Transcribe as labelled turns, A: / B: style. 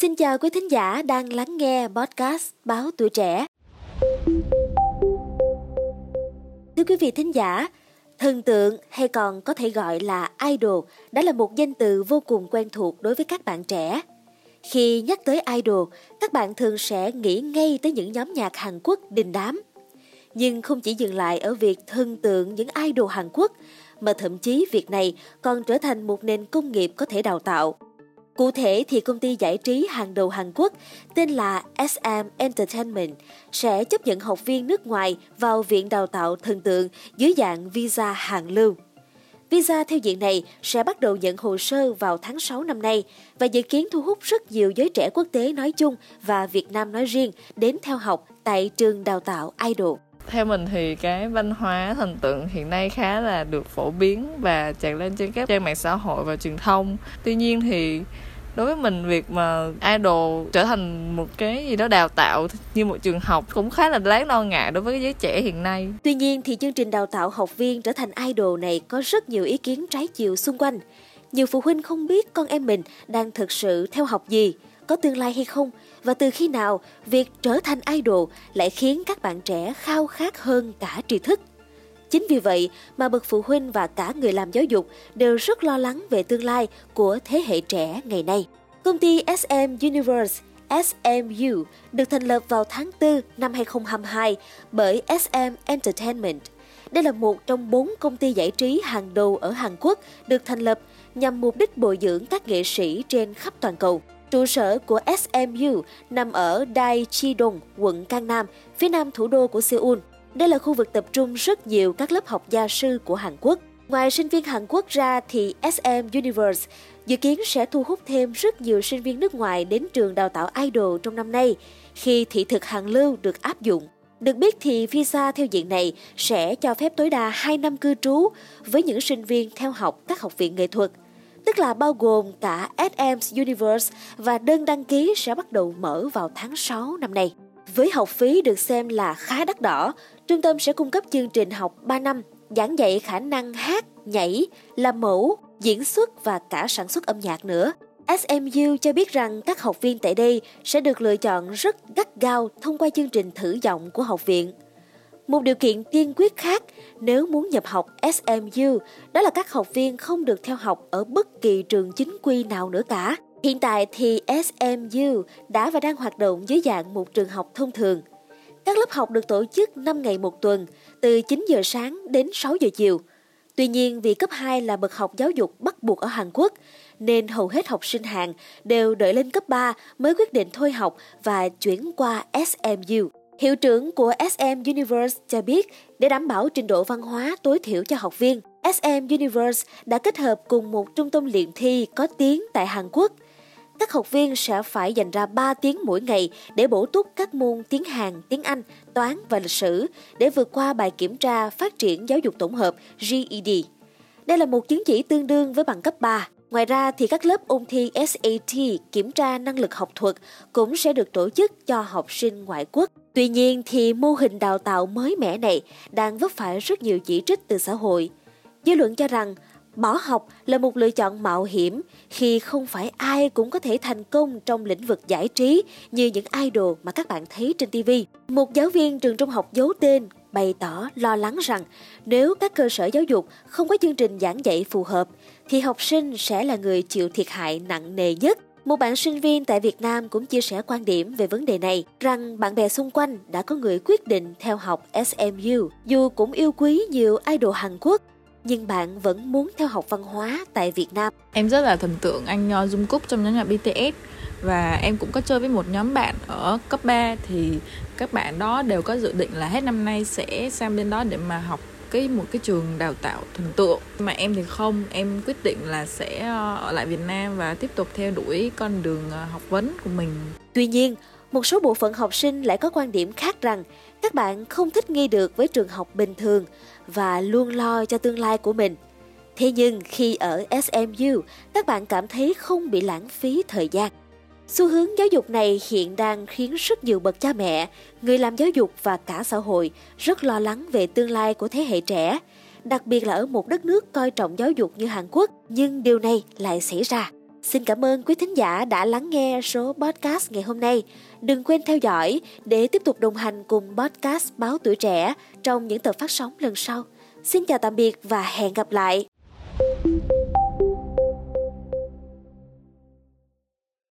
A: Xin chào quý thính giả đang lắng nghe podcast Báo Tuổi Trẻ. Thưa quý vị thính giả, thần tượng hay còn có thể gọi là idol đã là một danh từ vô cùng quen thuộc đối với các bạn trẻ. Khi nhắc tới idol, các bạn thường sẽ nghĩ ngay tới những nhóm nhạc Hàn Quốc đình đám. Nhưng không chỉ dừng lại ở việc thần tượng những idol Hàn Quốc, mà thậm chí việc này còn trở thành một nền công nghiệp có thể đào tạo. Cụ thể thì công ty giải trí hàng đầu Hàn Quốc, tên là SM Entertainment, sẽ chấp nhận học viên nước ngoài vào viện đào tạo thần tượng dưới dạng visa hàng lưu. Visa theo diện này sẽ bắt đầu nhận hồ sơ vào tháng 6 năm nay và dự kiến thu hút rất nhiều giới trẻ quốc tế nói chung và Việt Nam nói riêng đến theo học tại trường đào tạo Idol
B: theo mình thì cái văn hóa thần tượng hiện nay khá là được phổ biến và tràn lên trên các trang mạng xã hội và truyền thông tuy nhiên thì đối với mình, việc mà idol trở thành một cái gì đó đào tạo như một trường học cũng khá là đáng lo ngại đối với giới trẻ hiện nay
A: tuy nhiên thì chương trình đào tạo học viên trở thành idol này có rất nhiều ý kiến trái chiều xung quanh nhiều phụ huynh không biết con em mình đang thực sự theo học gì, có tương lai hay không, và từ khi nào việc trở thành idol lại khiến các bạn trẻ khao khát hơn cả tri thức. Chính vì vậy mà bậc phụ huynh và cả người làm giáo dục đều rất lo lắng về tương lai của thế hệ trẻ ngày nay. Công ty SM Universe SMU được thành lập vào tháng 4 năm 2022 bởi SM Entertainment. Đây là một trong bốn công ty giải trí hàng đầu ở Hàn Quốc được thành lập nhằm mục đích bồi dưỡng các nghệ sĩ trên khắp toàn cầu. Trụ sở của SMU nằm ở Daejeon, quận Cang Nam, phía nam thủ đô của Seoul. Đây là khu vực tập trung rất nhiều các lớp học gia sư của Hàn Quốc. Ngoài sinh viên Hàn Quốc ra thì SM Universe dự kiến sẽ thu hút thêm rất nhiều sinh viên nước ngoài đến trường đào tạo idol trong năm nay khi thị thực hàng lưu được áp dụng. Được biết thì visa theo diện này sẽ cho phép tối đa 2 năm cư trú với những sinh viên theo học các học viện nghệ thuật – tức là bao gồm cả SM Universe và đơn đăng ký sẽ bắt đầu mở vào tháng 6 năm nay. Với học phí được xem là khá đắt đỏ, trung tâm sẽ cung cấp chương trình học 3 năm, giảng dạy khả năng hát, nhảy, làm mẫu, diễn xuất và cả sản xuất âm nhạc nữa. SMU cho biết rằng các học viên tại đây sẽ được lựa chọn rất gắt gao thông qua chương trình thử giọng của học viện. Một điều kiện tiên quyết khác nếu muốn nhập học SMU đó là các học viên không được theo học ở bất kỳ trường chính quy nào nữa cả. Hiện tại thì SMU đã và đang hoạt động dưới dạng một trường học thông thường. Các lớp học được tổ chức 5 ngày một tuần, từ 9 giờ sáng đến 6 giờ chiều. Tuy nhiên vì cấp 2 là bậc học giáo dục bắt buộc ở Hàn Quốc, nên hầu hết học sinh Hàn đều đợi lên cấp 3 mới quyết định thôi học và chuyển qua SMU. Hiệu trưởng của SM Universe cho biết để đảm bảo trình độ văn hóa tối thiểu cho học viên, SM Universe đã kết hợp cùng một trung tâm luyện thi có tiếng tại Hàn Quốc. Các học viên sẽ phải dành ra 3 tiếng mỗi ngày để bổ túc các môn tiếng Hàn, tiếng Anh, toán và lịch sử để vượt qua bài kiểm tra phát triển giáo dục tổng hợp GED. Đây là một chứng chỉ tương đương với bằng cấp 3. Ngoài ra thì các lớp ôn thi SAT kiểm tra năng lực học thuật cũng sẽ được tổ chức cho học sinh ngoại quốc. Tuy nhiên thì mô hình đào tạo mới mẻ này đang vấp phải rất nhiều chỉ trích từ xã hội. Dư luận cho rằng bỏ học là một lựa chọn mạo hiểm khi không phải ai cũng có thể thành công trong lĩnh vực giải trí như những idol mà các bạn thấy trên TV. Một giáo viên trường trung học giấu tên bày tỏ lo lắng rằng nếu các cơ sở giáo dục không có chương trình giảng dạy phù hợp, thì học sinh sẽ là người chịu thiệt hại nặng nề nhất. Một bạn sinh viên tại Việt Nam cũng chia sẻ quan điểm về vấn đề này, rằng bạn bè xung quanh đã có người quyết định theo học SMU dù cũng yêu quý nhiều idol Hàn Quốc nhưng bạn vẫn muốn theo học văn hóa tại Việt Nam.
B: Em rất là thần tượng anh uh, Dung Cúc trong nhóm nhạc BTS và em cũng có chơi với một nhóm bạn ở cấp 3 thì các bạn đó đều có dự định là hết năm nay sẽ sang bên đó để mà học cái một cái trường đào tạo thần tượng. Mà em thì không. Em quyết định là sẽ ờ, ở lại Việt Nam và tiếp tục theo đuổi con đường ờ, học vấn của mình.
A: Tuy nhiên một số bộ phận học sinh lại có quan điểm khác rằng các bạn không thích nghi được với trường học bình thường và luôn lo cho tương lai của mình. Thế nhưng khi ở SMU các bạn cảm thấy không bị lãng phí thời gian. Xu hướng giáo dục này hiện đang khiến rất nhiều bậc cha mẹ, người làm giáo dục và cả xã hội rất lo lắng về tương lai của thế hệ trẻ, đặc biệt là ở một đất nước coi trọng giáo dục như Hàn Quốc, nhưng điều này lại xảy ra. Xin cảm ơn quý thính giả đã lắng nghe số podcast ngày hôm nay. Đừng quên theo dõi để tiếp tục đồng hành cùng podcast Báo Tuổi Trẻ trong những tập phát sóng lần sau. Xin chào tạm biệt và hẹn gặp lại.